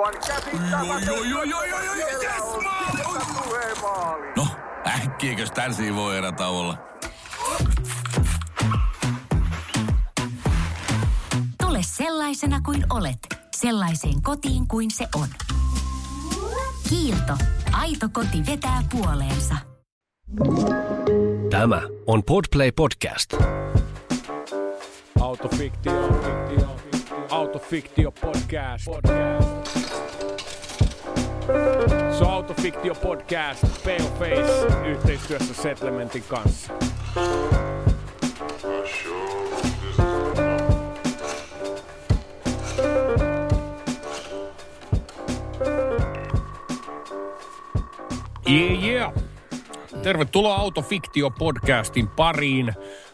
Aivan yes, maali! No, äkkiäkös tän voi erä olla? Tule sellaisena kuin olet, sellaiseen kotiin kuin se on. Kiilto. Aito koti vetää puoleensa. Tämä on Podplay Podcast. Autofiktio, fiktio, autofiktio podcast. podcast. Se on Autofiktio podcast, Paleface, yhteistyössä Settlementin kanssa. Yeah, yeah. Tervetuloa Autofiktio-podcastin pariin.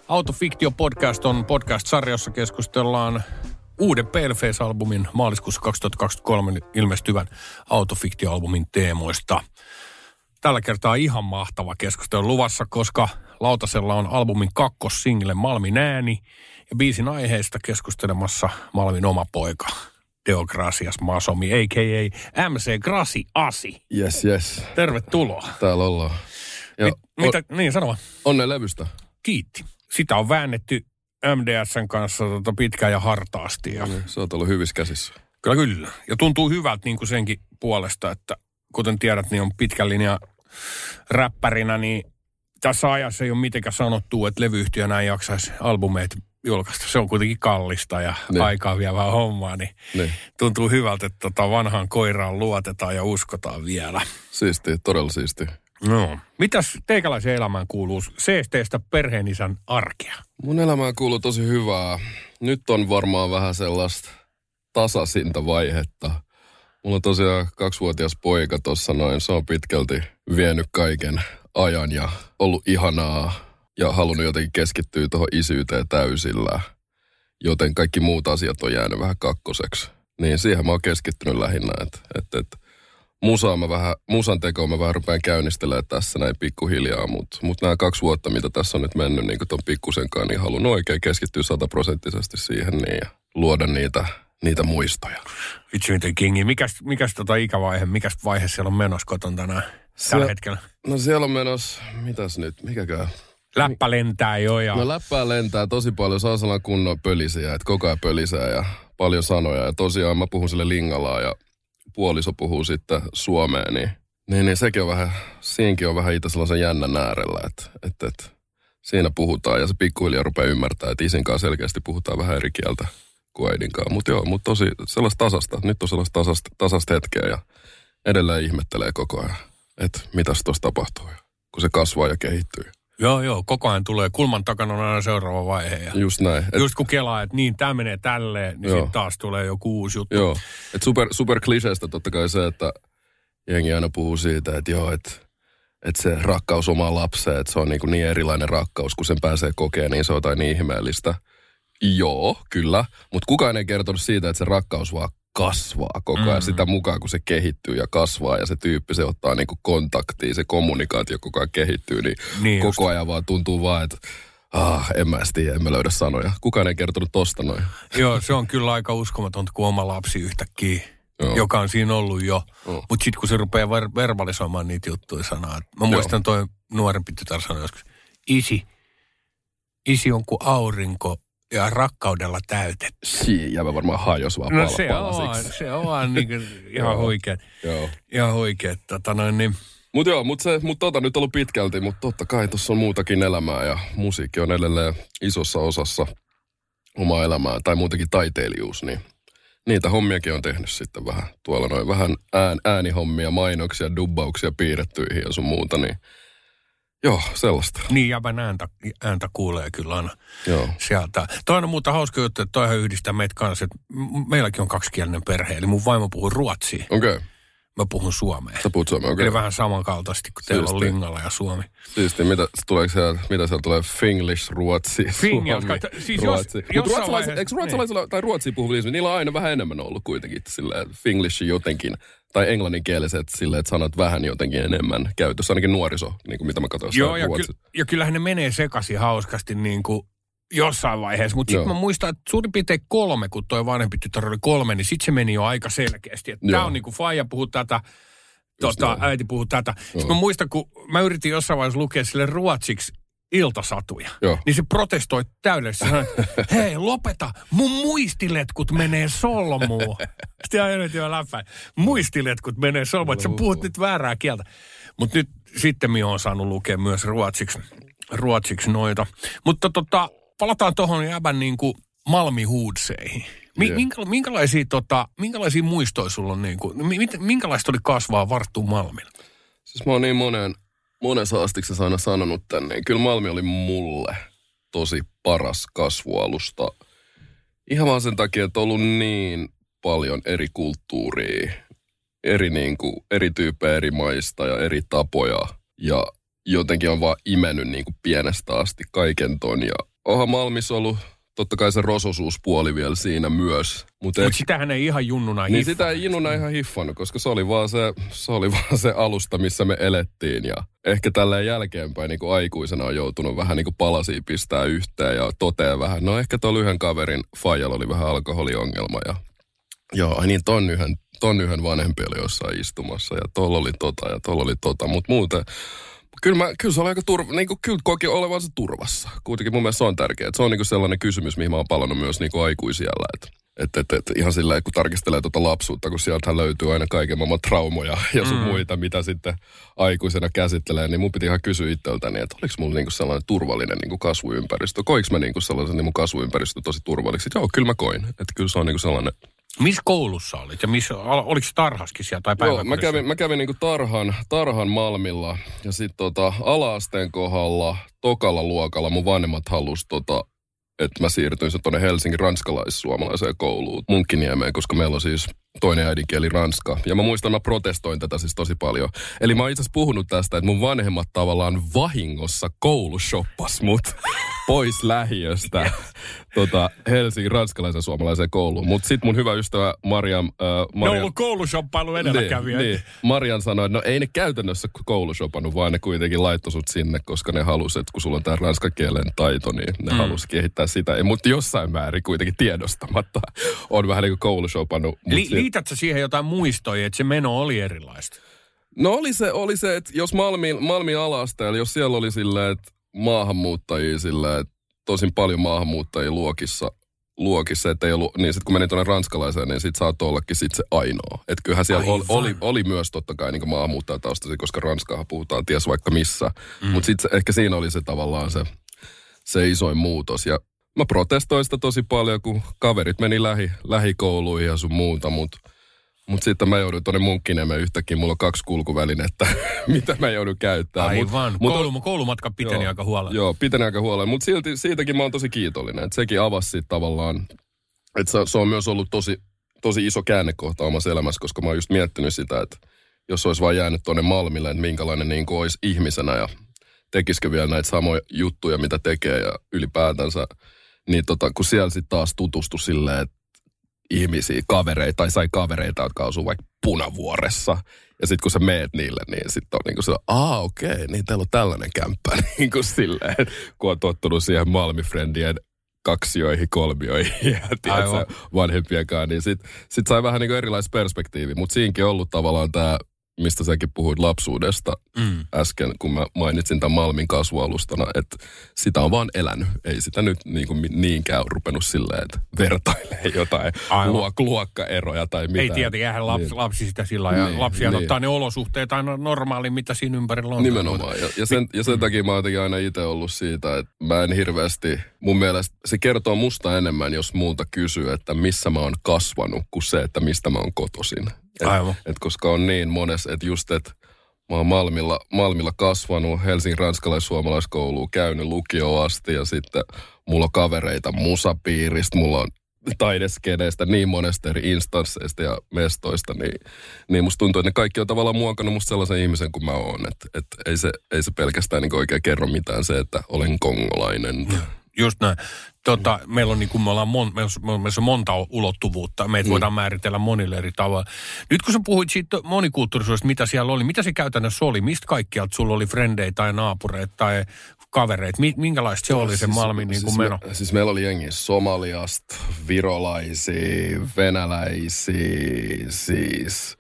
Autofiktio-podcast on podcast-sarja, jossa keskustellaan uuden Paleface-albumin maaliskuussa 2023 ilmestyvän Autofiktio-albumin teemoista. Tällä kertaa ihan mahtava keskustelu luvassa, koska Lautasella on albumin kakkossingle Malmin ääni ja biisin aiheesta keskustelemassa Malmin oma poika. Deo Gracias Masomi, a.k.a. MC Grasi Asi. Yes, yes. Tervetuloa. Täällä ollaan. Ja Mi- mitä, niin sano vaan. Onne levystä. Kiitti. Sitä on väännetty MDSn kanssa tota pitkään ja hartaasti. Ja, Niin, Sä oot ollut hyvissä käsissä. kyllä, kyllä. Ja tuntuu hyvältä niin kuin senkin puolesta, että kuten tiedät, niin on pitkän linjan räppärinä, niin tässä ajassa ei ole mitenkään sanottu, että levyyhtiönä ei jaksaisi albumeita julkaista. Se on kuitenkin kallista ja Niin. aikaa vievää hommaa, niin Niin. tuntuu hyvältä, että tota vanhaan koiraan luotetaan ja uskotaan vielä. Siisti, todella siisti. No. Mitäs teikäläisen elämään kuuluu CSTstä perheenisän arkea? Mun elämään kuuluu tosi hyvää. Nyt on varmaan vähän sellaista tasasinta vaihetta. Mulla on tosiaan kaksivuotias poika tossa noin. Se on pitkälti vienyt kaiken ajan ja ollut ihanaa ja halunnut jotenkin keskittyä tuohon isyyteen täysillä. Joten kaikki muut asiat on jäänyt vähän kakkoseksi. Niin siihen mä oon keskittynyt lähinnä, että et, et, musaa mä vähän, musan tekoa mä vähän rupean käynnistelemään tässä näin pikkuhiljaa, mutta mut nämä kaksi vuotta, mitä tässä on nyt mennyt niin ton pikkusenkaan, niin haluan oikein keskittyä sataprosenttisesti siihen niin, ja luoda niitä, niitä muistoja. Vitsi miten kingi. Mikäs, mikäs tota ikävaihe, mikäs vaihe siellä on menossa koton tänään tällä Se- hetkellä? No siellä on menossa, mitäs nyt, mikäkään? Läppä lentää jo ja... No läppää lentää tosi paljon, saa sellainen kunnon pölisiä, että koko ajan pölisää ja paljon sanoja. Ja tosiaan mä puhun sille lingalaa ja puoliso puhuu sitten suomeen, niin, niin, niin sekin on vähän, siinkin on vähän itse sellaisen jännän äärellä, että, että, että siinä puhutaan ja se pikkuhiljaa rupeaa ymmärtää, että isin kanssa selkeästi puhutaan vähän eri kieltä kuin äidin kanssa. Mutta joo, mutta tosi sellaista tasasta, nyt on sellaista tasasta, tasasta hetkeä ja edelleen ihmettelee koko ajan, että mitäs tuossa tapahtuu, kun se kasvaa ja kehittyy. Joo, joo, koko ajan tulee. Kulman takana on aina seuraava vaihe. Ja Just näin. Et, just kun kelaa, että niin, tämä menee tälleen, niin sitten taas tulee joku uusi juttu. Joo, että super, super kliseestä totta kai se, että jengi aina puhuu siitä, että joo, että että se rakkaus omaan lapseen, että se on niin, kuin niin erilainen rakkaus, kun sen pääsee kokemaan, niin se on jotain niin ihmeellistä. Joo, kyllä. Mutta kukaan ei kertonut siitä, että se rakkaus vaan kasvaa koko ajan Mm. sitä mukaan, kun se kehittyy ja kasvaa ja se tyyppi se ottaa niin kuin kontaktia, se kommunikaatio koko ajan kehittyy, niin, Niin just. koko ajan vaan tuntuu vaan, että ah, en mä tiedä, en mä löydä sanoja. Kukaan ei kertonut tosta noin. Joo, se on kyllä aika uskomatonta, kun oma lapsi yhtäkkiä, Joo. joka on siinä ollut jo. Joo. Mutta sitten kun se rupeaa ver- verbalisoimaan niitä juttuja sanaa. Mä muistan toi nuorempi tytär sanoi joskus, isi, isi on kuin aurinko ja rakkaudella täytetty. Sii, jäbä varmaan hajos vaan No se on, se on niin ihan Joo. huikea. Joo. Ihan huikea. Tota noin, niin, Mutta joo, mutta se, mut tota nyt ollut pitkälti, mutta totta kai tuossa on muutakin elämää ja musiikki on edelleen isossa osassa omaa elämää tai muutenkin taiteilijuus, niin niitä hommiakin on tehnyt sitten vähän. Tuolla noin vähän ään, äänihommia, mainoksia, dubbauksia piirrettyihin ja sun muuta, niin joo, sellaista. niin jäbän ääntä, ääntä kuulee kyllä aina Joo. sieltä. Toinen on muuta hauska juttu, että toihan yhdistää meitä kanssa, että meilläkin on kaksikielinen perhe. Eli mun vaimo puhuu ruotsia, Okei, okay. Mä puhun suomea. sä puhut suomea, okei. Eli Okay. vähän samankaltaisesti kuin teillä on Siistiä. Lingala ja Suomi. Siisti, mitä, tuleeko siellä, mitä siellä tulee? Finglish, ruotsi, Fingelska, suomi, t- siis jos- ruotsi. Mutta ruotsalaiset, vaiheessa- eikö ruotsalaisilla tai ruotsia puhuvilla niillä on aina vähän enemmän ollut kuitenkin silleen Finglish jotenkin, tai englanninkieliset silleen, että sanat vähän jotenkin enemmän käytössä, ainakin nuoriso, niin kuin mitä mä katsoin. Joo, ja, ruotsi- ky- ja kyllähän ne menee sekaisin hauskasti niin kuin jossain vaiheessa, mutta sitten mä muistan, että suurin piirtein kolme, kun toi vanhempi tytär oli kolme, niin sitten se meni jo aika selkeästi. Että tää on niinku faija puhuu tätä, tota, äiti puhuu tätä. Sitten Joo. mä muistan, kun mä yritin jossain vaiheessa lukea sille ruotsiksi iltasatuja, Joo. niin se protestoi täydellisesti. Sanoi, hei lopeta, mun muistiletkut menee solmuun. Sitten nyt jo läppä. Muistiletkut menee solmuun, että sä puhut nyt väärää kieltä. Mutta nyt sitten minä olen saanut lukea myös ruotsiksi, ruotsiksi noita. Mutta tota, palataan tuohon jäbän niin kuin malmihuudseihin. Mi- Joo. minkä, minkälaisia, tota, minkälaisia muistoja sulla on, niin kuin, minkälaista oli kasvaa Varttu Malmilla? Siis mä oon niin monen, monen saastiksessa aina sanonut tänne. niin Kyllä Malmi oli mulle tosi paras kasvualusta. Ihan vaan sen takia, että on ollut niin paljon eri kulttuuria, eri, niin kuin, eri tyyppejä eri maista ja eri tapoja. Ja jotenkin on vaan imennyt niin kuin pienestä asti kaiken ton. Ja onhan Malmissa ollut totta kai se rososuuspuoli vielä siinä myös. Mutta Mutta sitähän ei ihan junnuna niin hiffa. sitä ei Inuna ihan hiffannut, koska se oli, vaan se, se oli vaan se alusta, missä me elettiin. Ja ehkä tälleen jälkeenpäin niin kuin aikuisena on joutunut vähän niin kuin palasia pistää yhteen ja toteaa vähän. No ehkä tuolla yhden kaverin Fajalla oli vähän alkoholiongelma ja joo, ai niin ton yhden, ton yhden vanhempi oli jossain istumassa ja tuolla oli tota ja tuolla oli tota, mutta muuten Kyllä, mä, kyllä se oli aika turva, niin kuin, kyllä koki olevansa turvassa. Kuitenkin mun mielestä se on tärkeää. Se on niin kuin sellainen kysymys, mihin mä oon palannut myös niin kuin aikuisiellä. Että et, et, et, ihan sillä kun tarkistelee tuota lapsuutta, kun sieltä löytyy aina kaiken maailman traumoja ja sun mm. muita, mitä sitten aikuisena käsittelee, niin mun piti ihan kysyä itseltäni, että oliko mulla niinku sellainen turvallinen niinku kasvuympäristö. Koinko mä niinku sellaisen niinku kasvuympäristö tosi turvalliseksi? Joo, kyllä mä koin. Että kyllä se on niinku sellainen Missä koulussa olit ja missä, oliko se tarhaskin siellä tai Joo, mä kävin, mä kävin niinku tarhan, tarhan Malmilla ja sitten tota, ala-asteen kohdalla, tokalla luokalla mun vanhemmat halus tota, että mä siirtyin se tuonne Helsingin ranskalais-suomalaiseen kouluun Munkkiniemeen, koska meillä on siis toinen äidinkieli ranska. Ja mä muistan, mä protestoin tätä siis tosi paljon. Eli mä oon itse asiassa puhunut tästä, että mun vanhemmat tavallaan vahingossa koulusoppas mut pois lähiöstä tota, Helsingin ranskalaisen suomalaiseen kouluun. Mutta sitten mun hyvä ystävä Mariam... Äh, Ne on ollut koulushoppailu edelläkävijä. niin, niin. Marian sanoi, että no ei ne käytännössä koulusopannut, vaan ne kuitenkin laittoi sut sinne, koska ne halusi, että kun sulla on tämä ranskan kielen taito, niin ne mm. halusi kehittää sitä. Mutta jossain määrin kuitenkin tiedostamatta on vähän niin kuin koulusopannut. Mut Li- liitätkö siihen jotain muistoja, että se meno oli erilaista? No oli se, oli se että jos Malmin, Malmin ala-asteella, jos siellä oli silleen, että maahanmuuttajia silleen, että tosin paljon maahanmuuttajia luokissa, luokissa, että ei ollut, niin sitten kun meni tuonne ranskalaiseen, niin sitten saattoi ollakin sit se ainoa. Että kyllähän siellä oli, Aivan. oli, oli, myös totta kai niin maahanmuuttajataustaisia, koska ranskaahan puhutaan ties vaikka missä. Mm. Mutta sitten ehkä siinä oli se tavallaan se, se isoin muutos. Ja mä protestoin sitä tosi paljon, kun kaverit meni lähi, lähikouluihin ja sun muuta, mutta mutta sitten mä joudun tuonne Munkkiniemen yhtäkkiä, mulla on kaksi kulkuvälinettä, mitä mä joudun käyttämään. Aivan. Mut, Mut, mut, Koulu, koulumatka piteni Joo. aika huolella. Joo, piteni aika huolella. Mutta silti siitäkin mä oon tosi kiitollinen. Että sekin avasi sit tavallaan, että se, se on myös ollut tosi, tosi iso käännekohta omassa elämässä, koska mä oon just miettinyt sitä, että jos olisi vain jäänyt tuonne Malmille, että minkälainen niin olisi ihmisenä ja tekisikö vielä näitä samoja juttuja, mitä tekee ja ylipäätänsä, niin tota, kun siellä sitten taas tutustui silleen, että ihmisiä, kavereita, tai sai kavereita, jotka asuu vaikka punavuoressa. Ja sitten kun sä meet niille, niin sitten on niinku se, aa okei, okay, niin teillä on tällainen kämppä. niin kuin silleen, kun on tottunut siihen Malmifriendien kaksioihin, kolmioihin ja tiedätkö, vanhempien kanssa, niin sitten sit sai vähän niin kuin erilaista perspektiiviä. Mutta siinäkin on ollut tavallaan tämä, mistä säkin puhuit lapsuudesta Mm. äsken, kun mä mainitsin tämän Malmin kasvualustana, että sitä on vaan elänyt. Ei sitä nyt niin kuin niinkään rupenut silleen, että vertailee jotain luok, luokkaeroja tai mitä. Ei tietenkään lapsi, Niin. lapsi sitä sillä ja Niin, lapsia niin. ottaa ne olosuhteet aina normaali, mitä siinä ympärillä on. Nimenomaan. Ja, ja, sen, ja sen takia mä oon aina itse ollut siitä, että mä en hirveästi, mun mielestä se kertoo musta enemmän, jos multa kysyy, että missä mä oon kasvanut, kuin se, että mistä mä oon kotoisin. Et, Aivan. et koska on niin mones, että just, että mä oon Malmilla, Malmilla kasvanut, Helsingin ranskalais-suomalaiskouluun käynyt lukioon asti ja sitten mulla on kavereita musapiiristä, mulla on taideskeneistä niin monesta eri instansseista ja mestoista, niin, niin musta tuntuu, että ne kaikki on tavallaan muokannut musta sellaisen ihmisen kuin mä oon. Että et ei, se, ei se pelkästään niin oikein kerro mitään se, että olen kongolainen. Just näin. Tota, meillä on, niin kuin me ollaan mon, meillä on, monta ulottuvuutta. Meitä mm. voidaan määritellä monille eri tavalla. Nyt kun sä puhuit siitä monikulttuurisuudesta, mitä siellä oli, mitä se käytännössä oli? Mistä kaikkialta sulla oli frendejä tai naapureita tai kavereita? Mi- minkälaista se oli se Malmin niin kuin siis meno? Me, siis meillä oli jengi Somaliasta, virolaisia, venäläisiä, siis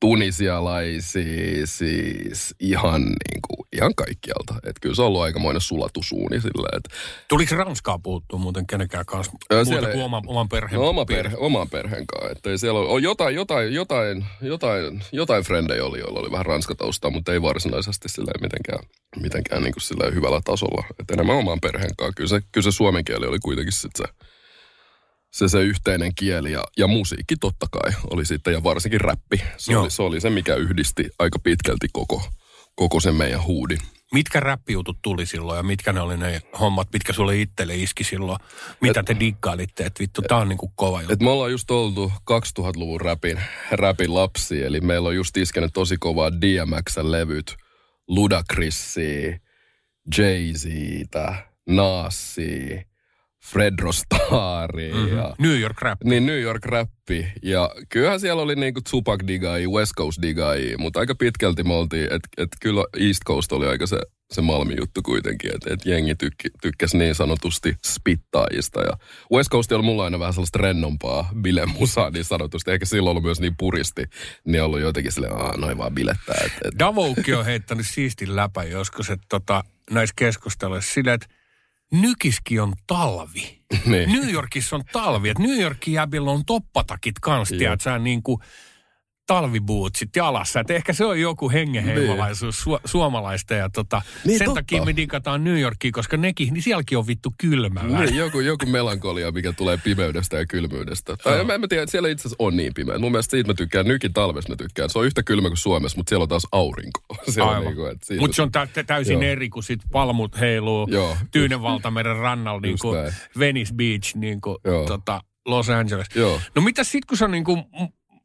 tunisialaisia, siis ihan, niin kuin, ihan kaikkialta. Että kyllä se on ollut aikamoinen sulatusuuni silleen, että Tuliko Ranskaa puuttua muuten kenenkään kanssa? Öö, Muuta siellä- kuin oman, oman perheen No oma perhe, oman perheen kanssa. Että siellä on jotain, jotain, jotain, jotain, jotain frendejä oli, joilla oli vähän ranskataustaa, mutta ei varsinaisesti silleen mitenkään, mitenkään niin kuin silleen hyvällä tasolla. Että enemmän oman perheen kanssa. Kyllä se, kyllä se suomen kieli oli kuitenkin sit se, se, se yhteinen kieli ja, ja musiikki totta kai oli sitten ja varsinkin räppi. Se, Joo. oli, se oli se, mikä yhdisti aika pitkälti koko, koko sen meidän huudin. Mitkä räppijutut tuli silloin ja mitkä ne oli ne hommat, mitkä sulle itselle iski silloin? Mitä te diggailitte, että vittu, tää on niinku kova juttu. Et me ollaan just oltu 2000-luvun räpin, räpin lapsi, eli meillä on just iskenyt tosi kovaa DMX-levyt, Ludacrissia, Jay-Ztä, Nasia, Fred Rostaria mm-hmm. ja New York rap. niin New York rappi. Ja kyllähän siellä oli niinku Tupac digai, West Coast digai, mutta aika pitkälti me oltiin, että et kyllä East Coast oli aika se, se Malmin juttu kuitenkin, että et jengi tykki, tykkäsi niin sanotusti spittaajista. Ja West Coast oli mulla aina vähän sellaista rennompaa bilemusaa niin sanotusti, eikä silloin ollut myös niin puristi, niin ollut jotenkin silleen, aah, noin vaan bilettää. Et, et, Davoukki on heittänyt siistin läpä joskus, että tota, näissä keskusteluissa silleen, että Nykiski on talvi. niin. New Yorkissa on talvi. Että New Yorkin jäbillä on toppatakit kanssa, Joo. tiedät sä, niin kuin talvibuutsit jalassa. Et ehkä se on joku hengenheimolaisuus su- suomalaista. Ja tota, Niin, sen totta. takia me digataan New Yorkiin, koska nekin, niin sielläkin on vittu kylmä. Niin, joku, joku melankolia, mikä tulee pimeydestä ja kylmyydestä. Tai mä, mä tiedän, että siellä itse asiassa on niin pimeä. Mun mielestä siitä mä tykkään, nykin talvessa mä tykkään. Se on yhtä kylmä kuin Suomessa, mutta siellä on taas aurinko. On niin kuin, että siitä- Mutta se on tä- tä- täysin Joo. eri, kun sit palmut heiluu Joo, Tyynen valtameren rannalla, niin kuin. Venice Beach, niin kuin tota, Los Angeles. Joo. No mitä sit, kun sä niin kuin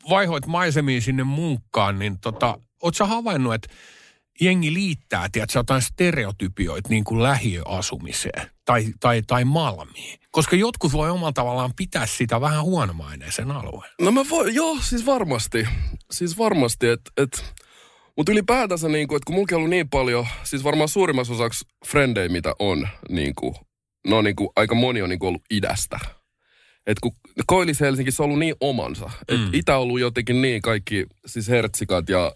vaihoit maisemiin sinne munkkaan, niin tota, oot sä havainnut, että jengi liittää, tiedätkö, jotain stereotypioita niin kuin lähiöasumiseen tai, tai, tai Malmiin? Koska jotkut voi omalla tavallaan pitää sitä vähän huonomaineisen alueen. No mä voin, joo, siis varmasti. Siis varmasti, että... Et, mutta ylipäätänsä, niin kuin, että kun mulla on ollut niin paljon, siis varmaan suurimmassa osaksi frendejä, mitä on, niin kuin, no niin kuin, aika moni on niin kuin ollut idästä. Et kun Koilis Helsingissä on ollut niin omansa. Et Mm. itä on ollut jotenkin niin kaikki, siis hertsikat ja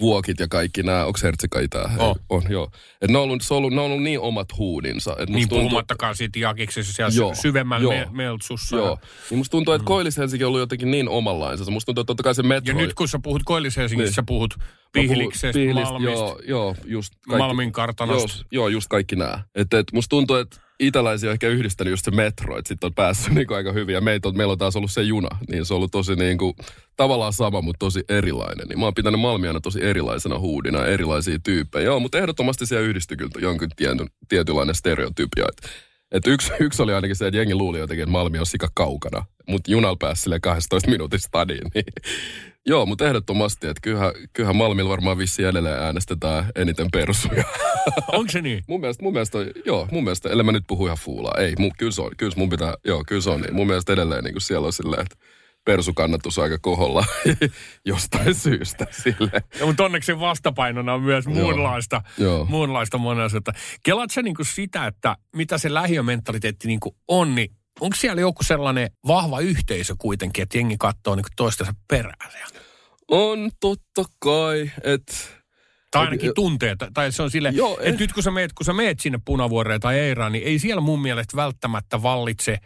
vuokit ja kaikki nämä, onko hertsika itä? On. on joo. Et ne on ollut, se on ollut, ne on ollut niin omat huudinsa. Et Niin tuntuu- puhumattakaan siitä jakiksessa siellä Joo, sy- syvemmällä joo. me- meltsussa. Joo. Niin musta tuntuu, että Koilis Helsinki on ollut jotenkin niin omanlainsa. Musta tuntuu, että totta kai se metro... Ja nyt kun sä puhut koillis Niin. niin. sä puhut Pihlistä, Malmista, Joo, joo, just Malmin Joo, kartanosta. joo, just kaikki nämä. Että et musta tuntuu, että itäläisiä on ehkä yhdistänyt just se metro, että sitten on päässyt niinku aika hyvin. Ja meitä on, meillä on taas ollut se juna, niin se on ollut tosi niinku, tavallaan sama, mutta tosi erilainen. Niin mä oon pitänyt Malmia aina tosi erilaisena huudina, erilaisia tyyppejä. Joo, mutta ehdottomasti siellä yhdistyi kyllä jonkin tietyn, tietynlainen stereotypia. Että et yksi, yksi oli ainakin se, että jengi luuli jotenkin, että Malmi on sika kaukana. Mutta junalla pääsi sille 12 minuutissa stadiin. Niin. Joo, mutta ehdottomasti, että kyllähän, kyllähän Malmilla varmaan vissiin edelleen äänestetään eniten persuja. Onko se niin? Mun mielestä, mun mielestä, joo, mun mielestä, ellei mä nyt puhu ihan fuulaa, ei, mun, kyllä se on, kyllä mun pitää, joo, kyllä se on niin. Mun mielestä edelleen niin kuin siellä on silleen, että persukannatus aika koholla jostain syystä sille. Ja, mutta onneksi vastapainona on myös muunlaista, Joo. muunlaista monenlaista. Kelaat sä niin sitä, että mitä se lähiömentaliteetti niin on, niin onko siellä joku sellainen vahva yhteisö kuitenkin, että jengi katsoo niin toistensa perään siellä? On totta kai, että Tai ainakin tuntee, tai- se on sille, Joo, että eh. nyt kun sä, meet, kun sä meet sinne Punavuoreen tai Eiraan, niin ei siellä mun mielestä välttämättä vallitse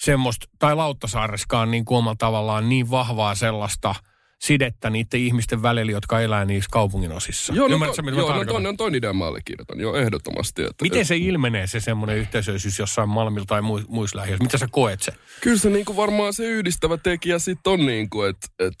semmoista, tai Lauttasaareskaan niin kuin omalla tavallaan niin vahvaa sellaista sidettä niiden ihmisten välillä, jotka elää niissä kaupungin osissa. Joo, no, Ymmärrätkö, to, joo, no, tarkoitan? ton, ton idean mä allekirjoitan, joo, ehdottomasti. Että, Miten se ilmenee se semmoinen yhteisöllisyys jossain Malmilla tai mu- muissa lähiöissä? Mitä sä koet se? Kyllä se niinku varmaan se yhdistävä tekijä sitten on, niinku, että et,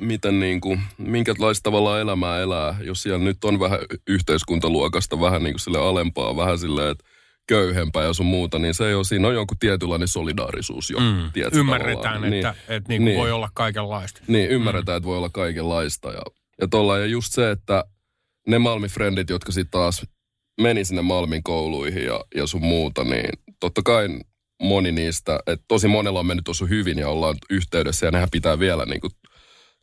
miten niinku, minkälaista tavalla elämää elää, jos siellä nyt on vähän yhteiskuntaluokasta, vähän niinku sille alempaa, vähän silleen, että köyhempää ja sun muuta, niin se ei ole, siinä on joku tietynlainen solidaarisuus jo. Mm. tiedätkö, Ymmärretään, tavallaan. että, Niin. että niin Niin. voi olla kaikenlaista. Niin, ymmärretään, että voi olla kaikenlaista. Ja, ja, tolla, ja just se, että ne Malmi-frendit, jotka sitten taas meni sinne Malmin kouluihin ja, ja sun muuta, niin totta kai moni niistä, että tosi monella on mennyt tosi hyvin ja ollaan yhteydessä ja nehän pitää vielä niin kuin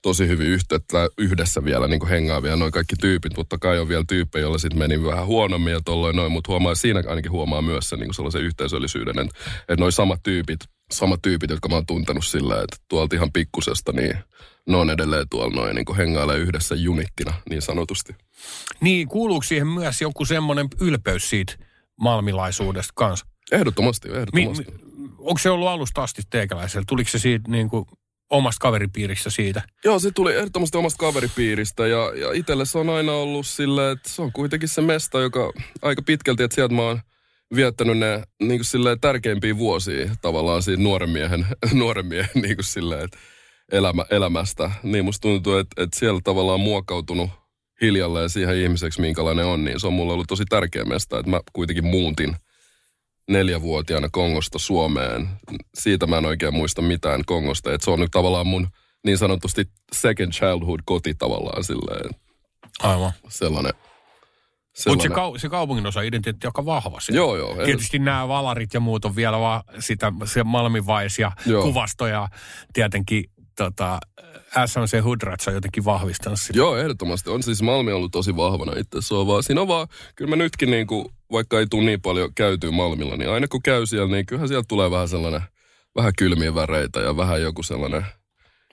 tosi hyvin yhteyttä yhdessä vielä niin hengaavia noin kaikki tyypit. Totta kai on vielä tyyppejä, joilla sitten meni vähän huonommin ja tolloin noin, mutta huomaa, siinä ainakin huomaa myös sen niin sellaisen yhteisöllisyyden, että, että noin samat tyypit, samat tyypit, jotka mä oon tuntenut sillä, että tuolta ihan pikkusesta, niin ne on edelleen tuolla noin niin hengailee yhdessä junittina niin sanotusti. Niin, kuuluuko siihen myös joku semmoinen ylpeys siitä malmilaisuudesta kanssa? Ehdottomasti, Mi, ehdottomasti. mi, onko se ollut alusta asti teikäläisellä? Tuliko se siitä niin kuin omasta kaveripiiristä siitä? Joo, se tuli ehdottomasti omasta kaveripiiristä ja, ja itselle se on aina ollut silleen, että se on kuitenkin se mesta, joka aika pitkälti, että sieltä mä oon viettänyt ne niin kuin silleen, tärkeimpiä vuosia tavallaan siitä nuoren miehen, nuoren miehen niin kuin silleen, että elämä, elämästä. Niin musta tuntuu, että, että siellä tavallaan muokkautunut hiljalleen siihen ihmiseksi, minkälainen on, niin se on mulle ollut tosi tärkeä mesta, että mä kuitenkin muuntin neljävuotiaana Kongosta Suomeen. Siitä mä en oikein muista mitään Kongosta, että se on nyt tavallaan mun niin sanotusti second childhood koti tavallaan silleen, Aivan. sellainen. Mutta se, kau, se kaupungin osa identiteetti aika vahva siellä. Joo, joo. Tietysti nämä valarit ja muut on vielä vaan sitä, se Malmivais ja Joo. kuvasto ja tietenkin tota, SMC Hudrats on jotenkin vahvistanut sitä. Joo, ehdottomasti. On siis Malmi ollut tosi vahvana itse. Se on vaan, siinä on vaan, kyllä mä nytkin niin kuin, vaikka ei tule niin paljon käytyä Malmilla, niin aina kun käy siellä, niin kyllähän sieltä tulee vähän sellainen, vähän kylmiä väreitä ja vähän joku sellainen...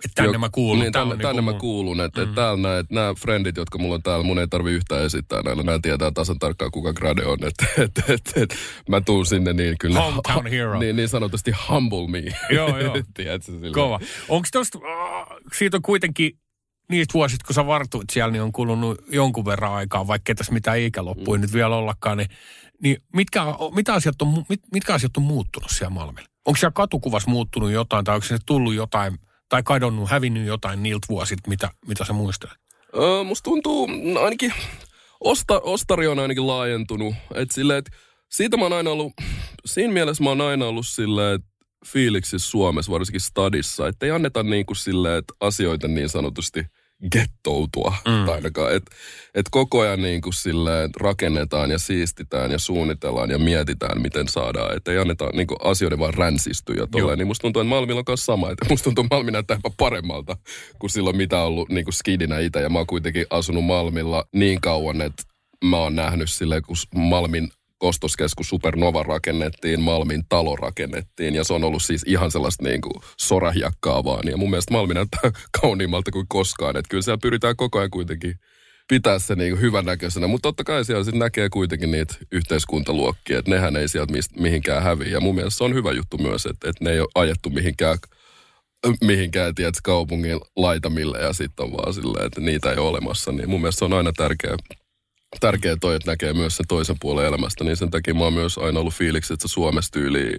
Että tänne joku- mä kuulun. Niin, tänne, tänne niinku mä kuulun. Että mm. et täällä näet, nämä frendit, jotka mulla on täällä, mun ei tarvi yhtään esittää näillä. Nämä tietää tasan tarkkaan, kuka Grade on. Että et, et, et, mä tuun sinne niin kyllä... Hometown hero. niin, niin sanotusti humble me. Joo, joo. Tiedätkö. Kova. Onko tosta, äh, siitä on kuitenkin niistä vuosista, kun sä vartuit siellä, niin on kulunut jonkun verran aikaa, vaikka tässä mitään ikä loppui mm. nyt vielä ollakaan, niin, niin mitkä, mitä asiat on, mit, mitkä asiat on muuttunut siellä Malmilla? Onko siellä katukuvassa muuttunut jotain, tai onko sinne tullut jotain, tai kadonnut, hävinnyt jotain niiltä vuosilta, mitä, mitä sä muistelet? Öö, musta tuntuu, no ainakin osta, ostari on ainakin laajentunut. Et silleen, et siitä mä oon aina ollut, siinä mielessä mä oon aina ollut silleen, että fiiliksissä Suomessa, varsinkin stadissa, että ei anneta niin kuin silleen, että asioita niin sanotusti gettoutua mm. ainakaan. Että et koko ajan niin kuin silleen rakennetaan ja siistitään ja suunnitellaan ja mietitään, miten saadaan. Että ei anneta niin kuin asioiden vaan ränsistyä ja tolleen. Niin musta tuntuu, että Malmilla on kanssa sama. Että musta tuntuu, että Malmi näyttää jopa paremmalta kuin silloin mitä on ollut niin kuin skidinä itse. Ja mä oon kuitenkin asunut Malmilla niin kauan, että mä oon nähnyt silleen, kun Malmin ostoskeskus Supernova rakennettiin, Malmin talo rakennettiin ja se on ollut siis ihan sellaista niin kuin sorahjakkaa vaan. Ja mun mielestä Malmi näyttää kauniimmalta kuin koskaan. Että kyllä siellä pyritään koko ajan kuitenkin pitää se niin hyvän näköisenä, mutta totta kai siellä sitten näkee kuitenkin niitä yhteiskuntaluokkia, että nehän ei sieltä mihinkään häviä. Ja mun mielestä se on hyvä juttu myös, että, että ne ei ole ajettu mihinkään mihinkään, tiedät, kaupungin laitamille ja sitten on vaan silleen, että niitä ei ole olemassa. Niin mun mielestä se on aina tärkeä, tärkeä toi, että näkee myös sen toisen puolen elämästä. Niin sen takia mä oon myös aina ollut fiiliksi, että se Suomessa tyyliin,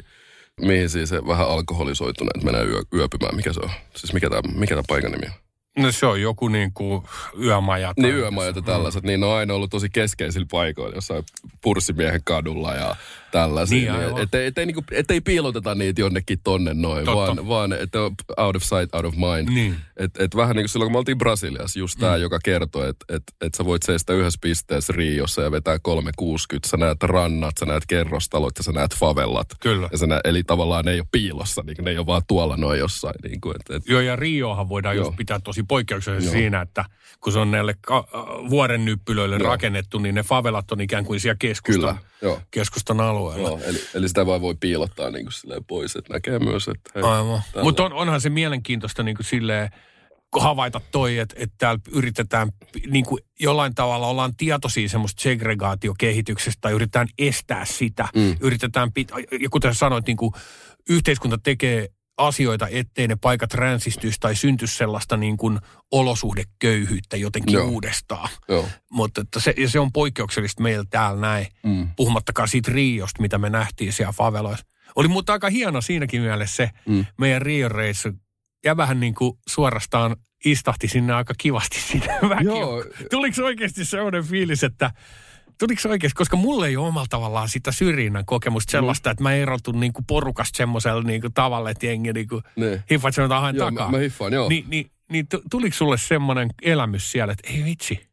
mihin siis se vähän alkoholisoituneet menee yö, yöpymään. Mikä se on? Siis mikä tämä mikä tää paikan nimi on? No se on joku niin kuin yömaja. Niin yömajat ja tällaiset, niin ne on aina ollut tosi keskeisillä paikoilla, jossain purssimiehen kadulla ja tällaisia. Niin, Niin, aivan. et, et, ei, niinku, et ei piiloteta niitä jonnekin tonne noin, Totta. vaan, vaan että out of sight, out of mind. Niin. Et, et vähän niin kuin silloin, kun me oltiin Brasiliassa, just tämä, mm. joka kertoi, että et, et sä voit seistä yhdessä pisteessä Riossa ja vetää 360. Sä näet rannat, sä näet kerrostalot ja sä näet favellat. Kyllä. Ja sä näet, eli tavallaan ne ei ole piilossa, niin ne ei ole vaan tuolla noin jossain. Niin kuin, et, et, Joo, ja Riohan voidaan Joo. just pitää tosi poikkeuksellisesti siinä, että kun se on näille ka- äh, vuoren nyppylöille Joo. rakennettu, niin ne favelat on ikään kuin siellä keskustan, Kyllä, joo. keskustan alueella. Joo, eli, eli sitä vaan voi piilottaa niin kuin pois, että näkee myös, että hei, Aivan. Mutta on, onhan se mielenkiintoista niin kuin silleen, havaita toi, että, että täällä yritetään niin kuin jollain tavalla ollaan tietoisia semmoista segregaatiokehityksestä tai yritetään estää sitä. Mm. Yritetään, pit- ja kuten sanoit, niin kuin yhteiskunta tekee asioita, ettei ne paikat ränsistyisi tai syntyisi sellaista niin kuin olosuhdeköyhyyttä jotenkin Joo. uudestaan. Joo. Mutta että se, ja se on poikkeuksellista meillä täällä näin, Mm. puhumattakaan siitä Riosta, mitä me nähtiin siellä faveloissa. Oli mutta aika hieno siinäkin mielessä se Mm. meidän Rion reissu. Ja vähän niin kuin suorastaan istahti sinne aika kivasti sinne väki. Joo. Tuliko oikeasti sellainen fiilis, että Tuliko se oikeasti, koska mulle ei ole omalla tavallaan sitä syrjinnän kokemusta sellaista, että mä erotun niinku porukasta semmoisella niinku tavalla, että jengi niinku Ne. hiffat sen jotain Joo, takaa. mä, mä hiffaan, joo. Niin, niin, niin tu- tuliko sulle semmoinen elämys siellä, että ei vitsi,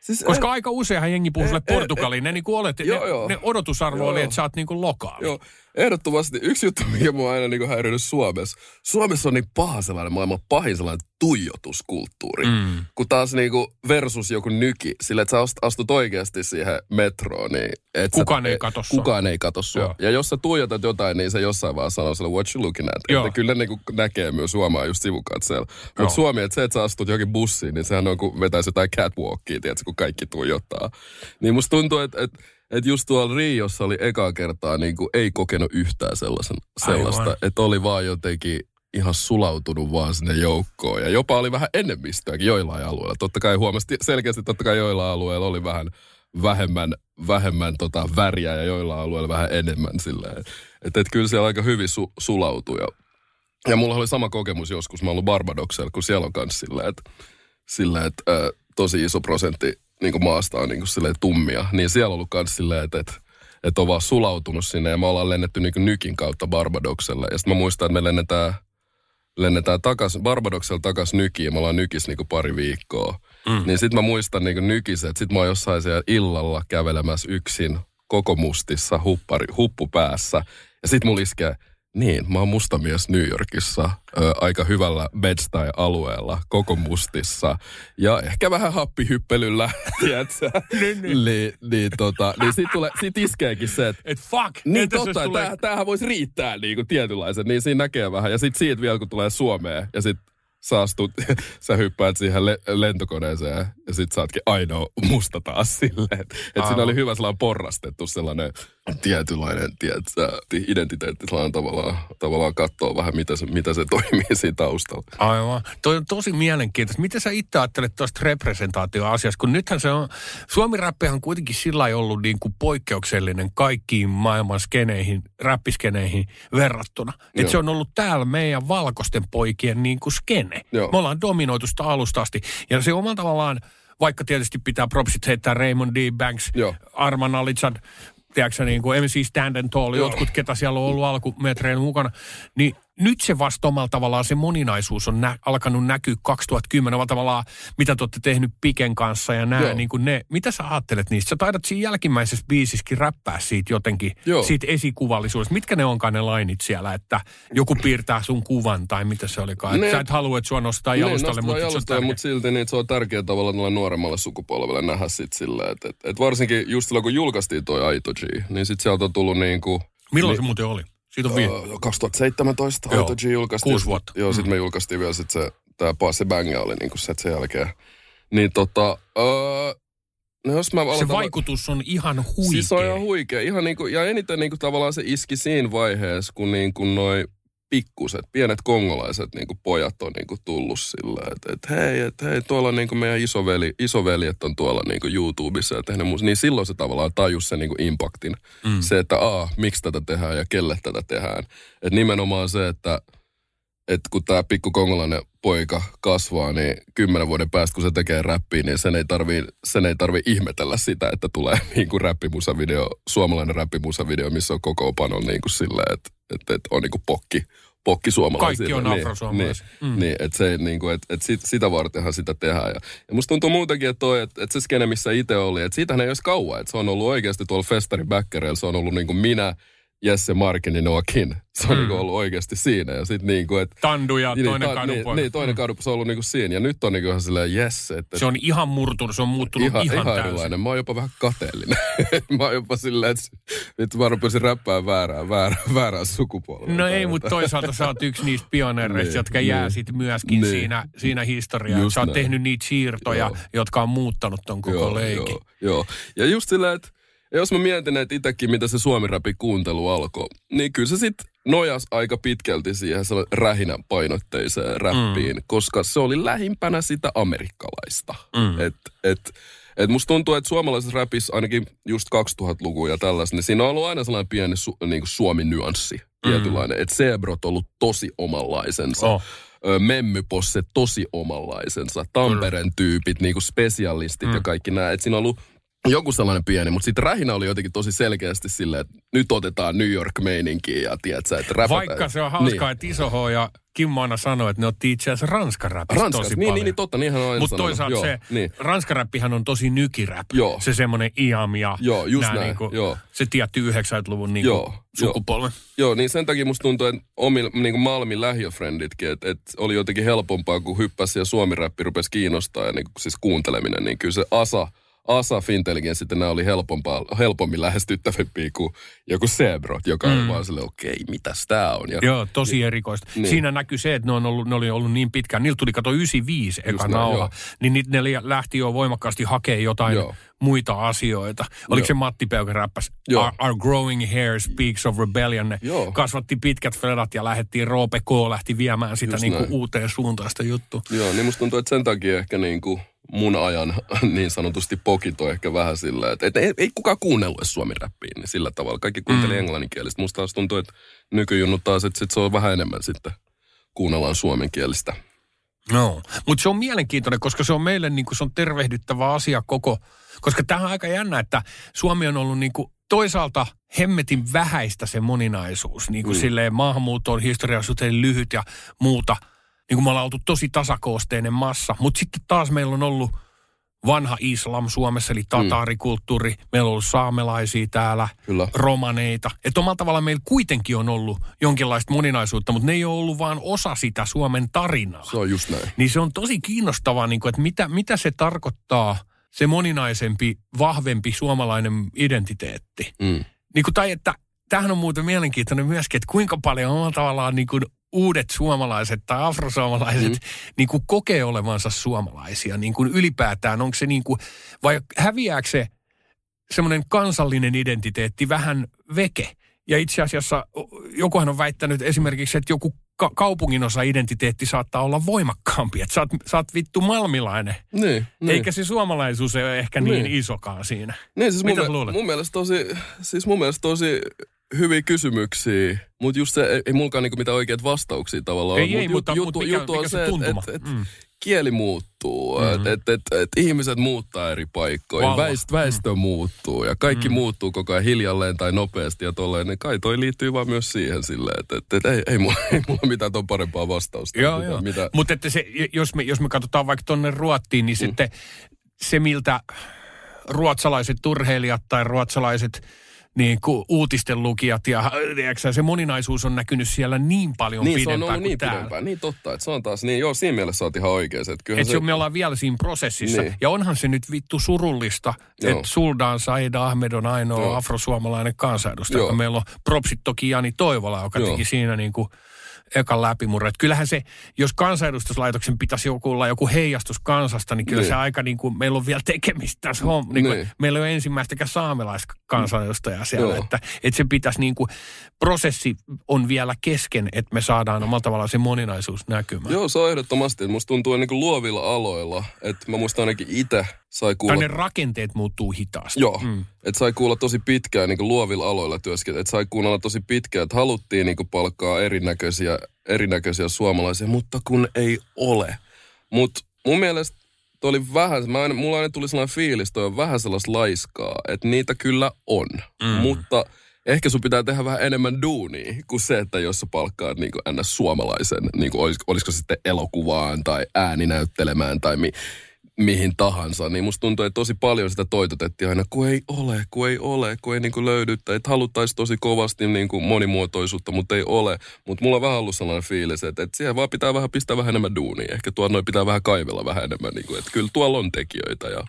siis, koska aika useinhan jengi puhuu sulle eh, eh, Portugaliin. Ne, niin kuin olet, joo, ne, joo. ne odotusarvo Joo, oli, että sä oot niin kuin lokaali. Joo, ehdottomasti yksi juttu, mikä mua aina niin häirinyt Suomessa. Suomessa on niin paha sellainen maailman pahin sellainen tuijotuskulttuuri. Mm. Kun taas niin kuin versus joku nyki, sillä että sä ast- astut oikeasti siihen metroon, niin... Et Kukaan sä, ei kato. Kukaan ei kato sua. Joo. Ja jos sä tuijotat jotain, niin se jossain vaan sanoo sille, what you looking at. Joo. Että kyllä ne niin kuin näkee myös Suomaa just sivukatseella. Mutta Suomi, että se, että sä astut johonkin bussiin, niin sehän on kuin vetäisi jotain catwalkia, tiedätkö, kun kaikki tuijottaa. Niin musta tuntuu, että, että että just tuolla Riossa oli ekaa kertaa niin kuin ei kokenut yhtään sellaisen, sellaista, että oli vaan jotenkin ihan sulautunut vaan sinne joukkoon. Ja jopa oli vähän enemmistöäkin joillain alueilla. Totta kai huomasi selkeästi, totta kai joillain alueilla oli vähän vähemmän, vähemmän tota väriä ja joilla alueilla vähän enemmän silleen. Että et kyllä siellä aika hyvin su, sulautui. Ja, ja mulla oli sama kokemus joskus, mä ollut Barbadoksella, kun siellä on kans silleen, että sillä, että ö, tosi iso prosentti niin kuin maasta on niin kuin silleen tummia, niin siellä on ollut kans silleen, että, että, että on vaan sulautunut sinne ja me ollaan lennetty niin kuin Nykin kautta Barbadokselle. Ja sitten mä muistan, että me lennetään, lennetään takas, Barbadoksella takas Nykiin ja me ollaan Nykis niin kuin pari viikkoa. Mm. Niin sitten mä muistan niin Nykissä, että sit mä oon jossain siellä illalla kävelemässä yksin koko mustissa, huppari, huppu päässä. Ja sit mulla iskee, niin, mä oon mustamies New Yorkissa, ö, aika hyvällä Bed-Stuy-alueella, koko mustissa. Ja ehkä vähän happihyppelyllä, tiedätkö? niin, niin, tota, niin sit, tulee, sit iskeekin se, että Et fuck! niin jos totta, tulee- tulee... tämähän voisi riittää niin kuin tietynlaisen, niin siinä näkee vähän. Ja sitten siitä vielä, kun tulee Suomeen ja sitten sä astut, sä hyppäät siihen le- lentokoneeseen ja sit sä ootkin ainoa musta taas silleen. Että et siinä oli hyvä sellainen porrastettu sellainen tietynlainen tiedätkö, identiteetti sellainen tavallaan, tavallaan katsoa vähän, mitä se, mitä se toimii siinä taustalla. Aivan. Toi on tosi mielenkiintoista. Miten sä itse ajattelet tuosta representaatioasiasta? Kun nythän se on, Suomi-räppihän on kuitenkin sillä lailla ollut niin kuin poikkeuksellinen kaikkiin maailman skeneihin, räppiskeneihin verrattuna. Joo. se on ollut täällä meidän valkoisten poikien niin kuin skene. Joo. Me ollaan dominoitu sitä alusta asti. Ja se omalla tavallaan, vaikka tietysti pitää propsit heittää Raymond D. Banks, Joo. Arman Alitsan, tiedätkö niin MC Stand and Tall, jotkut, ketä siellä on ollut alkumetreillä mukana, niin nyt se vasta omalla tavallaan se moninaisuus on nä- alkanut näkyä 2010 omalla tavallaan, mitä te olette tehnyt Piken kanssa ja Joo. niin kuin ne. Mitä sä ajattelet niistä? Sä taidat siinä jälkimmäisessä biisissäkin räppää siitä jotenkin, Joo. siitä esikuvallisuudesta. Mitkä ne onkaan ne lainit siellä, että joku piirtää sun kuvan tai mitä se olikaan? Ne- sä et halua, että sua nostaa Niin, jalustalle, mutta jalustalle, mutta silti niin, se on tärkeä tavalla nuoremmalle sukupolvelle nähdä sit sillä, että et, et varsinkin just silloin, kun julkaistiin toi Aito G, niin sit sieltä on tullut niin kuin, Milloin se muuten oli? Siitä on. Öö, 2017 Joo, Auto G julkaistiin. kuusi vuotta. Joo, sitten me julkaistiin vielä sit se, tää Passe Banga oli niinku se, sen jälkeen. Niin tota, öö, no jos mä Se aloitan... vaikutus on ihan huikea. Siis se on ihan huikea. Ihan niinku, ja eniten niinku tavallaan se iski siinä vaiheessa, kun niinku noi pikkuset, pienet kongolaiset niinku pojat on niinku tullut sillä, että et hei, et hei, tuolla niinku meidän isoveli, isoveljet on tuolla niinku YouTubessa ja tehnyt musta. Niin silloin se tavallaan tajus sen niinku impactin. Mm. Se, että a, miksi tätä tehdään ja kelle tätä tehdään. Et nimenomaan se, että että kun tämä pikku kongolainen poika kasvaa, niin kymmenen vuoden päästä, kun se tekee räppiä, niin sen ei tarvii, sen ei tarvii ihmetellä sitä, että tulee niin kuin räppimusavideo, suomalainen räppimusavideo, missä on koko pano niin kuin silleen, että, että, että on niin kuin pokki, pokki suomalaisille. Kaikki on niin, afrosuomalaisia. Niin, Mm. niin että, se, niin kuin, että, että sit, sitä vartenhan sitä tehdään. Ja, ja musta tuntuu muutenkin, että, toi, että, että se skene, missä itse oli, että siitähän ei olisi kauan, että se on ollut oikeasti tuolla festarin backereilla, se on ollut niin kuin minä, Jesse Markinin Noakin. Se on Mm. niin kuin ollut oikeasti siinä. Ja sitten niin kuin, että Tandu ja niin, toinen ta- kadun niin, niin, toinen kadun, se on ollut niinku siinä. Ja nyt on niinku ihan silleen, yes, että Se on ihan murtunut, se on muuttunut ihan, ihan, ihan, täysin. erilainen. Mä oon jopa vähän kateellinen. mä oon jopa silleen, että nyt mä rupesin räppää väärään, väärään, väärään sukupuolella. No ei, mutta toisaalta sä oot yksi niistä pioneereista, Niin, jotka jää niin. sitten myöskin Niin. siinä, siinä historiaan. Just Sä oot näin. tehnyt niitä siirtoja, Joo. jotka on muuttanut ton koko joo, leikin. joo, joo. Ja just silleen, että jos mä mietin, että itsekin, mitä se suomi kuuntelu alkoi, niin kyllä se sitten nojas aika pitkälti siihen rähinän painotteiseen räppiin, mm. koska se oli lähimpänä sitä amerikkalaista. Mm. Et, et, et musta tuntuu, että suomalaisessa räpissä ainakin just 2000-luku ja tällaista, niin siinä on ollut aina sellainen pieni su, niin kuin suomi-nyanssi tietynlainen. Mm. Että Sebrot on ollut tosi omanlaisensa. Oh. Memmyposse tosi omanlaisensa. Tampereen tyypit, niinku spesialistit mm. ja kaikki nämä. Että siinä on ollut joku sellainen pieni, mutta sitten rähinä oli jotenkin tosi selkeästi silleen, että nyt otetaan New York-meininkiä ja tiedätkö, että räpätään. Vaikka se on hauskaa, niin. että Iso H ja Kimmoina sanoi, että ne otti itse asiassa ranskaräppistä Ranskas, tosi niin, paljon. niin, niin, totta, niinhän on Mutta toisaalta Joo, se niin. ranskaräppihän on tosi nykirap. Joo. Se semmoinen iam ja Joo, just nää näin, Niinku, joo. se tietty 90-luvun niinku Joo, sukupolven. Joo, niin sen takia musta tuntuu, että omilla niin kuin Malmin lähiöfrienditkin, että, että oli jotenkin helpompaa, kun hyppäsi ja suomi-räppi rupesi kiinnostaa ja niin kuin, siis kuunteleminen, niin kyllä se Asa, Asa Fintelligence, sitten nämä oli helpompaa, helpommin lähestyttävämpiä kuin joku Sebro, joka mm. oli vaan silleen, okei, okay, mitäs tää on? Ja, Joo, tosi erikoista. Niin. Siinä näkyy se, että ne, on ollut, ne oli ollut niin pitkään. Niillä tuli kato 95 eka näin, naula. Niin niitä ne lähti jo voimakkaasti hakemaan jotain Joo. muita asioita. Oliko Joo. se Matti Peuke räppäs? Our, our growing hair speaks of rebellion. Ne Joo. kasvatti pitkät fredat ja lähdettiin, Roope K. lähti viemään sitä Just niin kuin näin. uuteen suuntaan sitä juttua. Joo, niin musta tuntuu, että sen takia ehkä niin kuin mun ajan niin sanotusti pokit on ehkä vähän sillä, että, että ei, ei kukaan kuunnellut edes suomi-räppiä, niin sillä tavalla. Kaikki kuunteli mm. englanninkielistä. Musta taas tuntuu, että nykyjunnut taas, että sit se on vähän enemmän sitten kuunnellaan suomenkielistä. No, mutta se on mielenkiintoinen, koska se on meille niin kuin, se on tervehdyttävä asia koko, koska tämä on aika jännä, että Suomi on ollut niin kuin, toisaalta hemmetin vähäistä se moninaisuus, niin kuin mm. silleen maahanmuutto on lyhyt ja muuta. Niin kuin me ollaan oltu tosi tasakoosteinen massa, mutta sitten taas meillä on ollut vanha islam Suomessa, eli tataarikulttuuri. Meillä on ollut saamelaisia täällä, Kyllä. romaneita. Että omalla tavalla meillä kuitenkin on ollut jonkinlaista moninaisuutta, mutta ne ei ole ollut vaan osa sitä Suomen tarinaa. Se on just näin. Niin se on tosi kiinnostavaa, niin kuin, että mitä, mitä se tarkoittaa, se moninaisempi, vahvempi suomalainen identiteetti. Mm. Niin kuin, tai että tämähän on muuten mielenkiintoinen myöskin, että kuinka paljon omalla tavallaan niin kuin uudet suomalaiset tai afrosuomalaiset mm. niin kuin kokee olevansa suomalaisia niin kuin ylipäätään. Onko se niin kuin, vai häviääkö se semmoinen kansallinen identiteetti vähän veke? Ja itse asiassa jokuhan on väittänyt esimerkiksi, että joku ka- kaupunginosa-identiteetti saattaa olla voimakkaampi. Että sä oot, sä oot vittu malmilainen. Niin, niin. Eikä se suomalaisuus ole ehkä niin, Niin. isokaan siinä. Niin, siis Mitä mun, sä luulet? mun mielestä tosi, siis mun mielestä tosi hyviä kysymyksiä, mutta just se, ei, ei mulkaan niinku mitään oikeita vastauksia tavallaan. Ei, ei, Mut mutta- jut, mutta juttu, mikä- juttu on mikä se se, että et, et, Mm. kieli muuttuu, Mhm. mm-hmm. että et, et, et ihmiset muuttaa eri paikkoihin. Väist, väestö mm. muuttuu ja kaikki mm. muuttuu koko ajan hiljalleen tai nopeasti ja tolleen, niin kai toi liittyy vaan myös siihen silleen, että et, et, ei, ei, mulla, ei mulla mitään ton parempaa vastausta. Joo, mitä, joo. Mitä, Mutta että se, jos me, jos me katsotaan vaikka tuonne Ruottiin, niin mm. sitten se, miltä ruotsalaiset urheilijat tai ruotsalaiset niin kuin uutisten lukijat ja tiedätkö, se moninaisuus on näkynyt siellä niin paljon niin se pidempään on ollut kuin niin täällä. pidempään, niin totta, että se on taas, niin joo, siinä mielessä oot ihan oikeassa. Että kyllähän Että se, me ollaan vielä siinä prosessissa. Niin. Ja onhan se nyt vittu surullista, Joo. että Suldaan Said Ahmed on ainoa Joo. afrosuomalainen kansanedustaja. Meillä on propsit toki Jani Toivola, joka Joo. teki siinä niin kuin ekan läpimurre. Kyllähän se, jos kansanedustuslaitoksen pitäisi joku olla joku heijastus kansasta, niin kyllä Niin. se aika niin kuin, meillä on vielä tekemistä tässä hommassa. Niin kuin, Niin. Meillä ei ole ensimmäistäkään saamelaiskansanedustajaa siellä. Joo. Että, että se pitäisi niin kuin, prosessi on vielä kesken, että me saadaan omalla tavallaan se moninaisuus näkymään. Joo, se on ehdottomasti. Musta tuntuu niin kuin luovilla aloilla, että mä muistan ainakin itse sai kuulla... Tai ne rakenteet muuttuu hitaasti. Joo, Mm. että sai kuulla tosi pitkään niin luovilla aloilla työskentelyä. Että sai kuunnella tosi pitkään, että haluttiin niin palkkaa erinäköisiä, erinäköisiä suomalaisia, mutta kun ei ole. Mutta mun mielestä toi oli vähän, mä aina, mulla aina tuli sellainen fiilis, toi on vähän sellaista laiskaa, että niitä kyllä on. Mm. Mutta ehkä sun pitää tehdä vähän enemmän duunia kuin se, että jos sä palkkaat niin ns. suomalaisen, niin kuin olis, olisiko sitten elokuvaan tai ääninäyttelemään tai mi, mihin tahansa, niin musta tuntuu, että tosi paljon sitä toitotettiin aina, kun ei ole, kun ei ole, kun ei niin kuin löydy, tai että haluttaisiin tosi kovasti niin kuin monimuotoisuutta, mutta ei ole. Mutta mulla on vähän ollut sellainen fiilis, että, että siihen vaan pitää vähän pistää vähän enemmän duunia. Ehkä tuolla noin pitää vähän kaivella vähän enemmän, niin kuin, että kyllä tuolla on tekijöitä ja,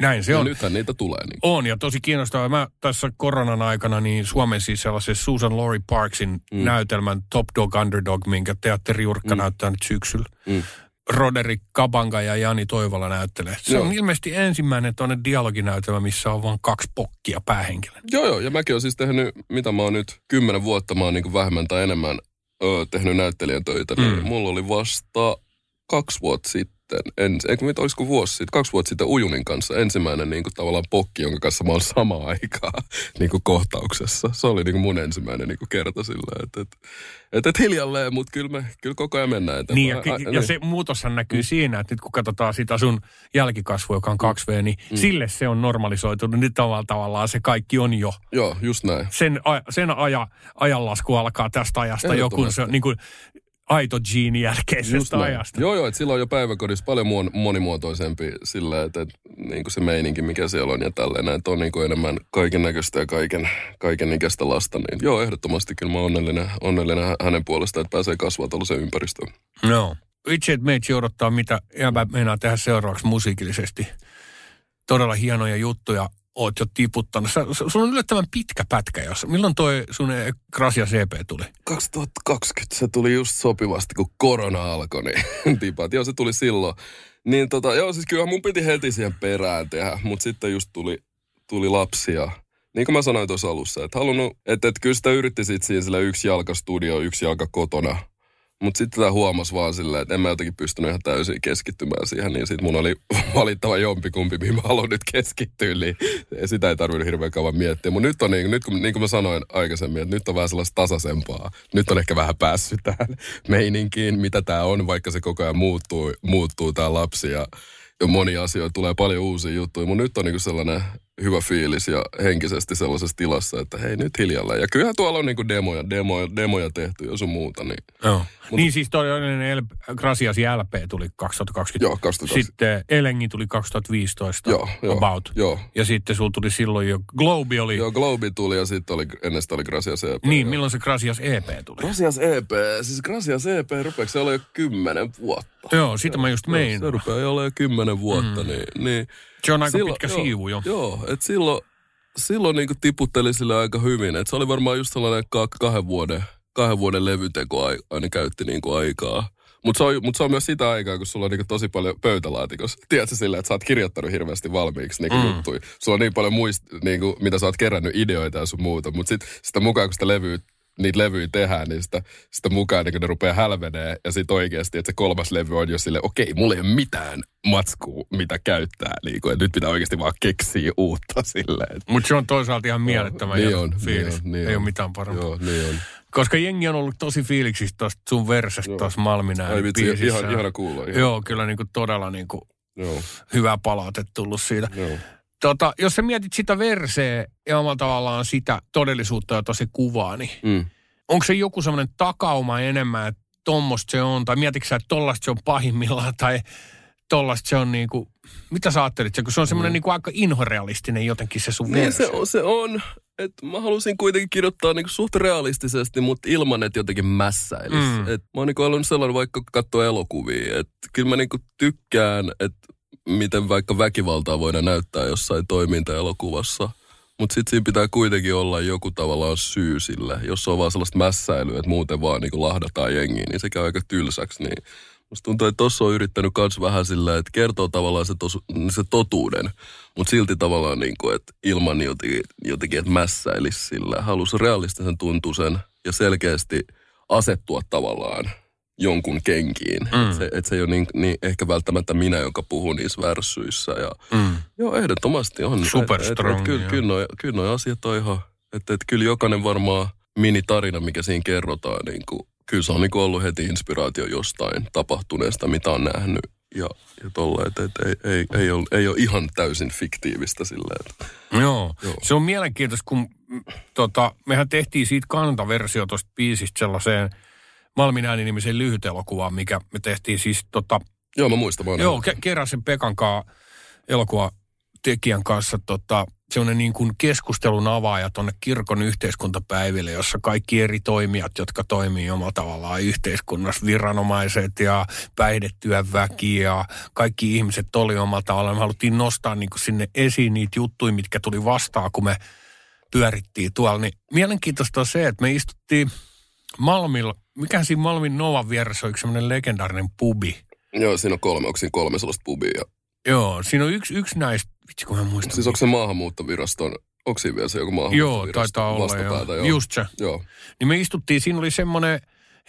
Näin se ja on. nythän niitä tulee. Niin. On ja tosi kiinnostavaa. Mä tässä koronan aikana niin Suomen siis sellaisen Susan Laurie Parksin mm. näytelmän Top Dog Underdog, minkä teatteri Jurkka mm. näyttää nyt syksyllä. Mm. Roderick Kabanga ja Jani Toivola näyttelee. Se Joo. on ilmeisesti ensimmäinen tuonne dialoginäytelmä, missä on vain kaksi pokkia päähenkilön. Joo, joo, ja mäkin olen siis tehnyt, mitä mä oon nyt, kymmenen vuotta mä oon niin vähemmän tai enemmän ö, tehnyt näyttelijän töitä, niin Mm. mulla oli vasta kaksi vuotta sitten sitten, en, eikö mit, olisiko vuosi sitten, kaksi vuotta sitten Ujunin kanssa ensimmäinen niin kuin tavallaan pokki, jonka kanssa mä oon samaan aikaan niin kuin kohtauksessa. Se oli niin kuin mun ensimmäinen niin kuin kerta sillä, että et, et, et hiljalleen, mutta kyllä me kyllä koko ajan mennään eteenpäin. Niin, ja, ja niin. se muutoshan näkyy siinä, että nyt kun katsotaan sitä sun jälkikasvua, joka on 2V, niin Mm. sille se on normalisoitunut. Nyt tavallaan, tavallaan se kaikki on jo. Joo, just näin. Sen, a- sen aja, ajanlasku alkaa tästä ajasta jo, kun se niin kuin aito gene jälkeisestä ajasta. Joo, joo, että silloin on jo päiväkodissa paljon muon, monimuotoisempi sillä, että, että niin kuin se meininki, mikä siellä on ja tälleen, että on niin kuin enemmän kaiken näköistä ja kaiken, kaiken ikäistä lasta. Niin joo, ehdottomasti kyllä mä onnellinen, onnellinen hä- hänen puolestaan, että pääsee kasvaa tällaiseen ympäristöön. No. Itse, että meitsi odottaa, mitä Jääpä meinaa tehdä seuraavaksi musiikillisesti. Todella hienoja juttuja oot jo tiputtanut. Sä, sulla on yllättävän pitkä pätkä, jos. Milloin toi sun Gracia CP tuli? 2020 se tuli just sopivasti, kun korona alkoi, niin tipat. Joo, se tuli silloin. Niin tota, joo, siis kyllä mun piti heti siihen perään tehdä, mutta sitten just tuli, tuli lapsia. Niin kuin mä sanoin tuossa alussa, että halunnut, että, että kyllä sitä yritti sit siinä sillä yksi jalka studio, yksi jalka kotona. Mutta sitten tämä huomasi vaan silleen, että en mä jotenkin pystynyt ihan täysin keskittymään siihen, niin sitten mun oli valittava jompikumpi, mihin mä haluan nyt keskittyä, niin sitä ei tarvinnut hirveän kauan miettiä. Mutta nyt on niin, nyt kun, niin kuin mä sanoin aikaisemmin, että nyt on vähän sellaista tasaisempaa. Nyt on ehkä vähän päässyt tähän meininkiin, mitä tämä on, vaikka se koko ajan muuttuu, muuttuu tämä lapsi ja, ja monia asioita, tulee paljon uusia juttuja. Mutta nyt on niin sellainen hyvä fiilis ja henkisesti sellaisessa tilassa, että hei nyt hiljalleen. Ja kyllähän tuolla on niin demoja, demoja, demoja tehty ja sun muuta, niin Joo. Niin siis toi edellinen L- Gracias LP tuli 2020. Joo, 2020. Sitten Elengi tuli 2015 Joo, joo, about. joo. Ja sitten sulla tuli silloin jo, Globe oli. Joo, Globi tuli ja sitten oli, ennen sitä oli Gracias EP. Niin, Joo. milloin se Gracias EP tuli? Gracias EP, siis Gracias EP rupeeko se olla jo kymmenen vuotta. Joo, sitä mä just mein. Se rupeaa jo olla jo kymmenen vuotta, mm. niin, niin Se on aika pitkä siivu jo. Joo, että silloin, silloin niinku tiputteli sille aika hyvin. Et se oli varmaan just sellainen ka- kahden vuoden, kahden vuoden levyteko ai- aina käytti niinku aikaa. Mutta se, on, mut se on myös sitä aikaa, kun sulla on niinku tosi paljon pöytälaatikossa. Tiedätkö sillä, että sä oot kirjoittanut hirveästi valmiiksi niinku mm. juttuja. Sulla on niin paljon muist, niinku, mitä sä oot kerännyt ideoita ja sun muuta. Mutta sit, sitä mukaan, kun sitä levyä niitä levyjä tehdään, niin sitä, sitä mukaan niin ne rupeaa hälvenee. Ja sitten oikeasti, että se kolmas levy on jo sille, okei, mulla ei ole mitään matskua, mitä käyttää. Niin kuin, nyt pitää oikeasti vaan keksiä uutta silleen. Mutta se on toisaalta ihan mielettömän niin hieno on, fiilis. niin on, niin Ei on. ole mitään parempaa. Joo, niin on. Koska jengi on ollut tosi fiiliksistä tuosta sun versestä Joo. tuossa Malminään biisissä. ihan, ihana kuulla. Ihan. Joo, kyllä niinku todella niinku Joo, hyvää palaute tullut siitä. joo. Tota, jos sä mietit sitä verseä ja omalla tavallaan sitä todellisuutta, jota se kuvaa, niin Mm. onko se joku semmoinen takauma enemmän, että tommosta se on, tai mietitkö sä, että tollasta se on pahimmillaan, tai tollasta se on niinku, mitä sä ajattelit, kun se on semmoinen niinku aika inhorealistinen jotenkin se sun Mm. Niin se on, se on. Et mä halusin kuitenkin kirjoittaa niinku suht realistisesti, mutta ilman, että jotenkin mässäilis. Mm. Mm. Et mä oon niinku ollut sellainen vaikka katsoa elokuvia. Et kyllä mä niinku tykkään, että miten vaikka väkivaltaa voidaan näyttää jossain toimintaelokuvassa. Mutta sitten siinä pitää kuitenkin olla joku tavallaan syy sille. Jos se on vaan sellaista mässäilyä, että muuten vaan niinku lahdataan jengiin, niin se käy aika tylsäksi. Niin Musta tuntuu, että tossa on yrittänyt kans vähän sillä, että kertoo tavallaan se, tosu, se totuuden, mutta silti tavallaan niin kuin, että ilman jotenkin, jotenkin että mässäilisi sillä. Halusi realistisen tuntuisen ja selkeästi asettua tavallaan jonkun kenkiin. Mm. Että se, et se ei ole niin, niin, ehkä välttämättä minä, joka puhuu niissä värssyissä. Ja, Mm. Joo, ehdottomasti on. Super Et- et- strong, et Kyllä, joo. kyllä, noi, kyllä noi asiat on ihan, että et kyllä jokainen varmaan minitarina, mikä siinä kerrotaan, niin kuin, kyllä se on niin kuin ollut heti inspiraatio jostain tapahtuneesta, mitä on nähnyt. Ja, ja tolla, että et, ei, ei, ei, ole, ei ole ihan täysin fiktiivistä sillä, että Joo. Joo. Se on mielenkiintoista, kun mm, tota, mehän tehtiin siitä kantaversio tuosta biisistä sellaiseen Malmin ääni-nimiseen lyhytelokuvaan, mikä me tehtiin siis tota, joo mä muistan. Oon joo, ke- Keräsen Pekan kanssa elokuva tekijän kanssa tota, semmoinen niin kuin keskustelun avaaja tuonne kirkon yhteiskuntapäiville, jossa kaikki eri toimijat, jotka toimii omalla tavallaan yhteiskunnassa, viranomaiset ja päihdetyön väki ja kaikki ihmiset oli omalla tavallaan. Me haluttiin nostaa niin kuin sinne esiin niitä juttuja, mitkä tuli vastaan, kun me pyörittiin tuolla. Niin mielenkiintoista on se, että me istuttiin Malmilla, mikä siinä Malmin Novan vieressä on yksi semmoinen legendaarinen pubi. Joo, siinä on kolme, onko siinä kolme sellaista pubia. Ja, Joo, siinä on yksi, yksi näistä, vitsi kun mä muistan. siis onko se maahanmuuttoviraston, onko siinä vielä se joku Joo, maahanmuuttoviraston taitaa olla joo. Joo. Just se. Joo, Niin me istuttiin, siinä oli semmoinen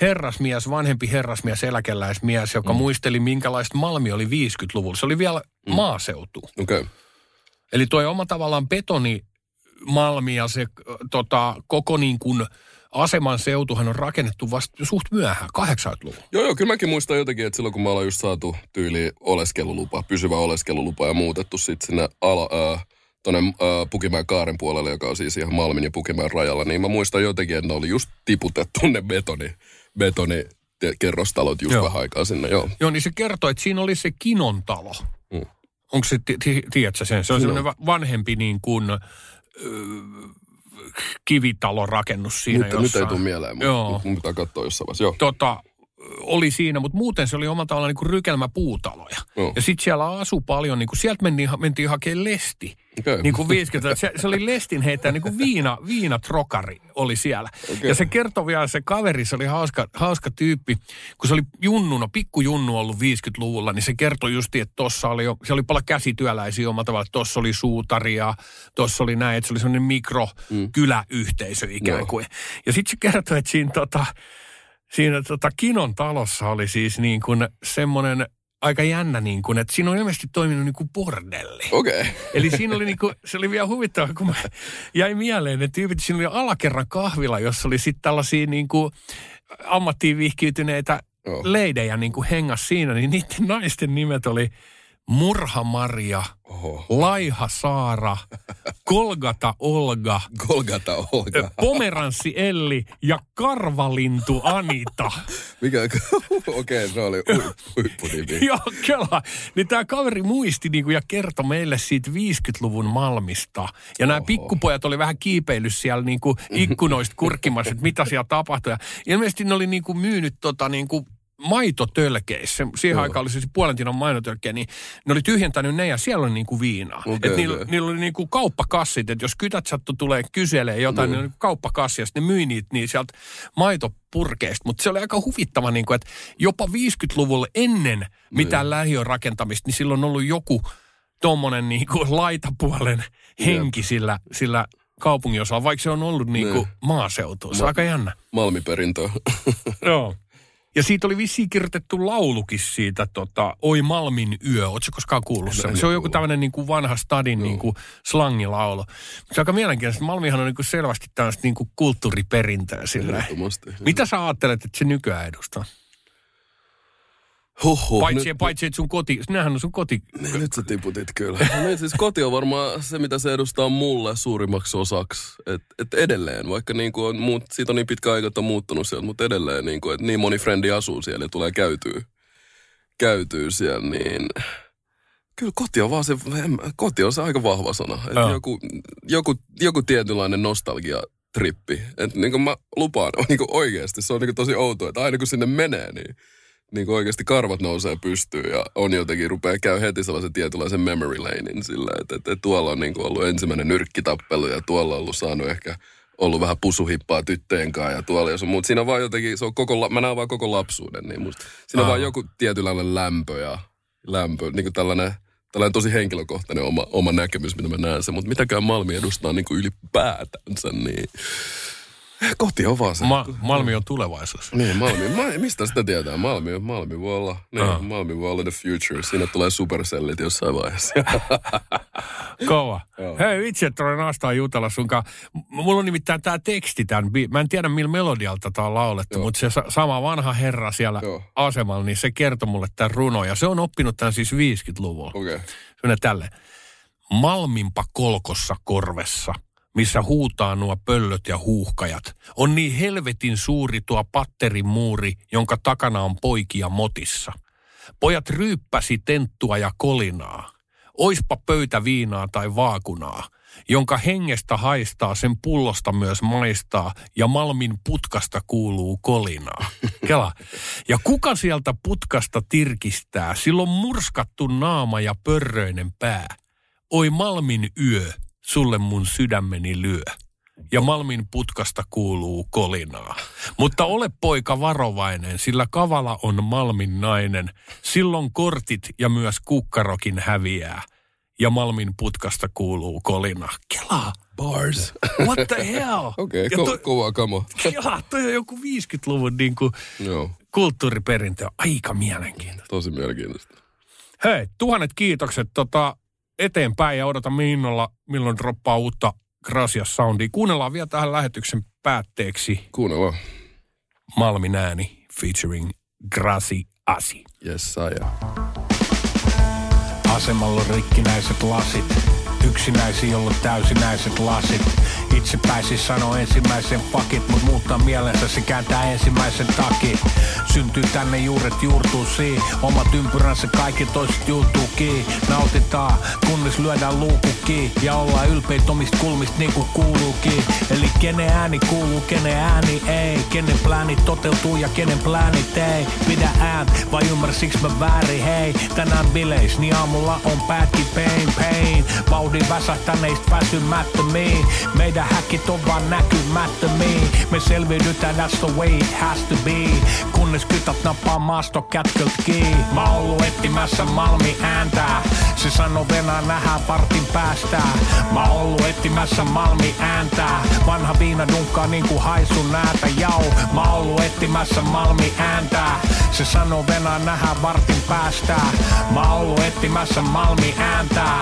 herrasmies, vanhempi herrasmies, eläkeläismies, joka mm. muisteli, minkälaista Malmi oli 50-luvulla. Se oli vielä mm. maaseutu. Okei. Okay. Eli tuo oma tavallaan betoni Malmi ja se tota, koko niin kuin aseman seutuhan on rakennettu vasta suht myöhään, 80-luvulla. Joo, joo, kyllä mäkin muistan jotenkin, että silloin kun me ollaan just saatu tyyli oleskelulupa, pysyvä oleskelulupa ja muutettu sitten sinne ala, äh, tuonne äh, Pukimäen kaaren puolelle, joka on siis ihan Malmin ja Pukimäen rajalla, niin mä muistan jotenkin, että ne oli just tiputettu ne betoni, betoni te- kerrostalot just Joo. vähän aikaa sinne, joo. Joo, niin se kertoi, että siinä oli se Kinon talo. Mm. Onko se, ti- ti- tiedätkö sen? Se on Joo. semmoinen va- vanhempi niin kuin, ö, kivitalon rakennus siinä Nyt, nyt ei jossain. tule mieleen, mutta Joo. mun pitää katsoa jossain vaiheessa. Joo. tota, oli siinä, mutta muuten se oli omalla tavallaan niin kuin rykelmäpuutaloja. Joo. Ja sitten siellä asui paljon, niin kuin sieltä mentiin, mentiin hakemaan lesti. Okei. Niin kuin 50 se, se oli lestin heittäjä, niin kuin viina, viinatrokari oli siellä. Okei. Ja se kertoi vielä, se kaveri, se oli hauska, hauska tyyppi, kun se oli junnuna, pikkujunnu ollut 50-luvulla, niin se kertoi just, että tossa oli jo, se oli paljon käsityöläisiä omalla tavalla, että tossa oli suutaria, tossa oli näin, että se oli semmoinen mikrokyläyhteisö ikään Joo. kuin. Ja sitten se kertoi, että siinä tota, siinä tota Kinon talossa oli siis niin kuin semmoinen aika jännä niin kuin, että siinä on ilmeisesti toiminut niin kuin bordelli. Okei. Okay. Eli siinä oli niinku, se oli vielä huvittavaa, kun mä jäi mieleen ne tyypit, siinä oli alakerran kahvila, jossa oli sitten tällaisia niinku ammattiin vihkiytyneitä Joo. leidejä niinku hengas siinä, niin niiden naisten nimet oli Murha Maria, Oho. Laiha Saara, Kolgata Olga, Golgata Olga. Pomeranssi Elli ja Karvalintu Anita. Mikä? Okei, okay, se oli hu- huippunimi. Joo, kela. Niin tämä kaveri muisti niinku ja kertoi meille siitä 50-luvun Malmista. Ja nämä pikkupojat oli vähän kiipeillyt siellä niinku ikkunoista kurkkimassa, että mitä siellä tapahtui. Ja ilmeisesti ne oli niinku myynyt tota niinku maitotölkeissä. Siihen Joo. aikaan oli siis puolen tinan maitotölkkejä, niin ne oli tyhjentänyt ne ja siellä oli niinku viinaa. Okei, et niillä, okei. niillä oli niinku kauppakassit, että jos kytät sattu tulee kyselee jotain, niin oli kauppakassi ja sitten ne myi niitä niin sieltä maitopurkeista. Mutta se oli aika huvittava, niinku, että jopa 50-luvulla ennen mitään lähiön rakentamista, niin silloin on ollut joku tuommoinen niinku laitapuolen henki sillä, sillä kaupungin osalla, vaikka se on ollut niinku Niin. maaseutu. Se on aika jännä. Malmiperintö. Joo. Ja siitä oli vissiin kirjoitettu laulukin siitä, tota, Oi Malmin yö. Oletko koskaan kuullut sen? Se on joku tämmöinen niin kuin vanha stadin niin kuin slangilaulu. Se on aika mielenkiintoista. Malmihan on niin kuin selvästi tämmöistä niin kuin kulttuuriperintöä sillä. Mitä sä ajattelet, että se nykyään edustaa? Huhhuh. Paitsi, nyt, paitsi että sun koti, nehän on sun koti. Niin, nyt sä tiputit kyllä. niin, siis koti on varmaan se, mitä se edustaa mulle suurimmaksi osaksi. Et, et edelleen, vaikka niin kuin on, muut, siitä on niin pitkä aika, että on muuttunut sieltä, mutta edelleen niin kuin, että niin moni frendi asuu siellä ja tulee käytyä, käytyä siellä, niin kyllä koti on vaan se, koti on se aika vahva sana. Et joku, joku, joku tietynlainen nostalgia trippi. Että niin kuin mä lupaan, niin kuin oikeasti se on niin kuin tosi outoa, että aina kun sinne menee, niin niin kuin oikeasti karvat nousee pystyyn ja on jotenkin, rupeaa käy heti sellaisen tietynlaisen memory lanein sillä, että, että, että tuolla on niin kuin ollut ensimmäinen nyrkkitappelu ja tuolla on ollut saanut ehkä ollut vähän pusuhippaa tyttöjen kanssa ja tuolla jos on, mutta siinä on vaan jotenkin, se on koko, mä näen vaan koko lapsuuden, niin musta, siinä on Aa. vaan joku tietynlainen lämpö ja lämpö, niin kuin tällainen, tällainen tosi henkilökohtainen oma, oma näkemys, mitä mä näen sen, mutta mitäkään Malmi edustaa niin kuin ylipäätänsä, niin koti on vaan se. Ma, Malmi on tulevaisuus. Niin, Malmi. Ma, mistä sitä tietää? Malmi, Malmi voi olla, niin, Ah. Malmi voi olla the future. Siinä tulee supercellit jossain vaiheessa. Kova. Joo. Hei, vitsi, että olen nastaa jutella sunkaan. Mulla on nimittäin tämä teksti tämän. bi- Mä en tiedä, millä melodialta tämä on laulettu, Joo. mutta se sa- sama vanha herra siellä Joo. asemalla, niin se kertoi mulle tämän runo. Ja se on oppinut tämän siis 50-luvulla. Okei. Okay. Se menee tälle. Malminpa kolkossa korvessa, missä huutaa nuo pöllöt ja huuhkajat. On niin helvetin suuri tuo patterimuuri, jonka takana on poikia motissa. Pojat ryyppäsi tenttua ja kolinaa. Oispa pöytä viinaa tai vaakunaa, jonka hengestä haistaa, sen pullosta myös maistaa, ja Malmin putkasta kuuluu kolinaa. Kela. Ja kuka sieltä putkasta tirkistää, silloin murskattu naama ja pörröinen pää. Oi Malmin yö, sulle mun sydämeni lyö. Ja Malmin putkasta kuuluu kolinaa. Mutta ole poika varovainen, sillä kavala on Malmin nainen. Silloin kortit ja myös kukkarokin häviää. ja Malmin putkasta kuuluu kolina. Kelaa. Bars. What the hell? Okei, okay, ko- kova kamo. Kelaa, toi on joku 50-luvun niin kuin Joo, kulttuuriperintö. Aika mielenkiintoista. tosi mielenkiintoista. Hei, tuhannet kiitokset tota, eteenpäin ja odotamme innolla, milloin droppaa uutta Gracias Soundia. Kuunnellaan vielä tähän lähetyksen päätteeksi Kuunnellaan. Malmin ääni featuring Graci Asi. Yes, saija. Asemalla on rikkinäiset lasit. Yksinäisiä ollut täysinäiset lasit. Itse pääsi sanoa ensimmäisen fakit, mut muuttaa mielensä se kääntää ensimmäisen takin. Syntyy tänne juuret juurtuu siihen. Omat ympyränsä kaikki toiset juuttuu kiinni. Nautitaan, kunnes lyödään luukku kiinni. Ja ollaan ylpeitä omista kulmista niin kuin kuuluukin. Eli kenen ääni kuuluu, kenen ääni ei. Kenen pläänit toteutuu ja kenen pläänit ei. Pidä ään, vai ymmärsiks mä väärin, hei. Tänään bileis, niin aamulla on päätki pain, pain. Vauhdin väsähtäneistä väsymättömiin. Meidän häkit on vaan näkymättömiin. Me selviydytään, that's the way it has to be. Kunnes kytät nappaa maasto kätkölt kiinni. Mä oon ollut etsimässä Malmi ääntää. Se sanoo venää nähdään partin päästä. Mä oon ollut etsimässä Malmi ääntää. Vanha viina dunkkaa niinku haisun näätä jau. Mä oon ollut etsimässä Malmi ääntää. Se sanoo venää nähdään vartin päästä. Mä oon ollut etsimässä Malmi ääntää.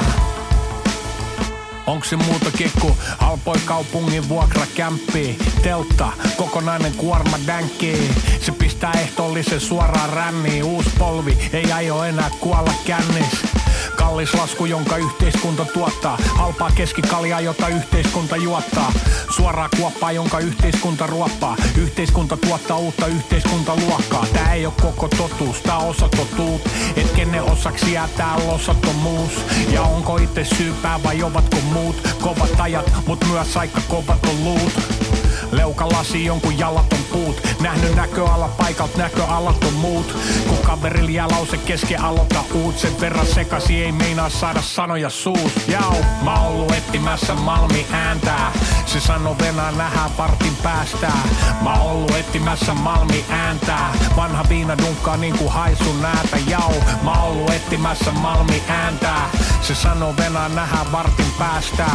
Onks se muuta kekku? Halpoi kaupungin vuokrakämppi. Teltta, kokonainen kuorma dänkki. Se pistää ehtoollisen suoraan ränniin. Uusi polvi, ei aio enää kuolla kännis. Kallis lasku, jonka yhteiskunta tuottaa. Halpaa keskikaljaa, jota yhteiskunta juottaa. Suoraa kuoppaa, jonka yhteiskunta ruoppaa. Yhteiskunta tuottaa uutta yhteiskuntaluokkaa. Tää ei oo koko totuus, tää on osa totuut. Et kenen osaksi jää täällä osattomuus. Ja onko itse syypää vai ovatko muut? Kovat ajat, mut myös aika kovat on luut. Leukalasi jonkun jalaton puut. Nähnyt näköala paikalt näköalaton muut. Kun kaverilla jää lause kesken aloita uut. Sen verran sekasi ei meinaa saada sanoja suus. Jau, mä oon ollut etsimässä Malmi ääntää. Se sano venää nähdään partin päästä. Mä oon ollut etsimässä Malmi ääntää. Vanha viina dunkkaa niinku haisun näätä. Jau, mä oon ollut etsimässä Malmi ääntää. Se sano venää nähdään vartin päästä.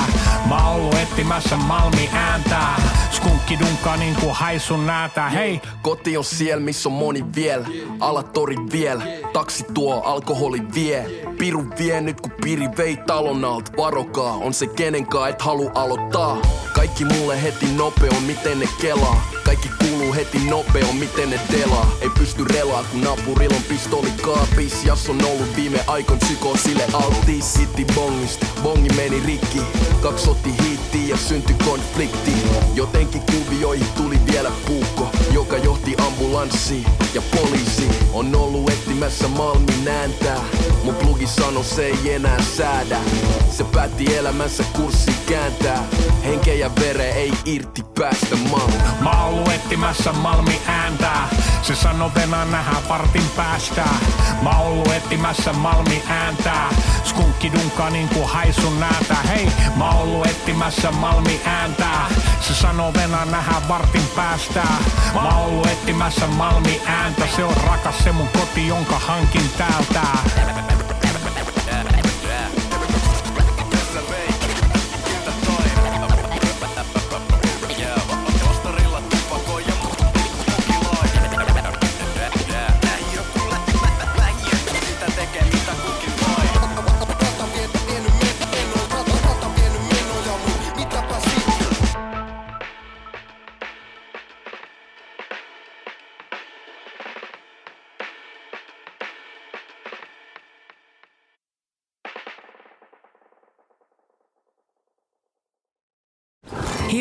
Mä oon ollut etsimässä Malmi ääntää. Skunkki dunkkaa niinku haisun näätä. Hei, Koti on siellä, missä on moni vielä. Alatori vielä, taksi tuo, alkoholi vie. Piru vie nyt kun piri vei talon alt. Varokaa, on se kenenkaan et halu aloittaa. Kaikki mulle heti nopeo, miten ne kelaa. Kaikki kuuluu heti nopeo, miten ne delaa. Ei pysty relaa, kun naapurilla on pistoli kaapis. Jas on ollut viime aikoin psykoosille altis. Hitti bongista, bongi meni rikki. Kaksi otti hiittiin ja syntyi konflikti. Jotenkin kuvioihin tuli vielä puukko, joka johti ambulanssiin ja poliisi on ollut etsimässä Malmin ääntää. Mun plugi sano se ei enää säädä. Se päätti elämänsä kurssi kääntää. Henkeä ja vere ei irti päästä Malmi. Mä oon etsimässä Malmi ääntää. Se sano venää nähdään partin päästä. Mä oon etsimässä Malmi ääntää. Skunkki dunkaa niinku haisun näätä. Hei, mä oon etsimässä Malmi ääntää. Se sanoo venää nähdään vartin päästä. Mä oon etsimässä Malmi ääntä. Se on rakas se mun koti, jonka hankin täältä.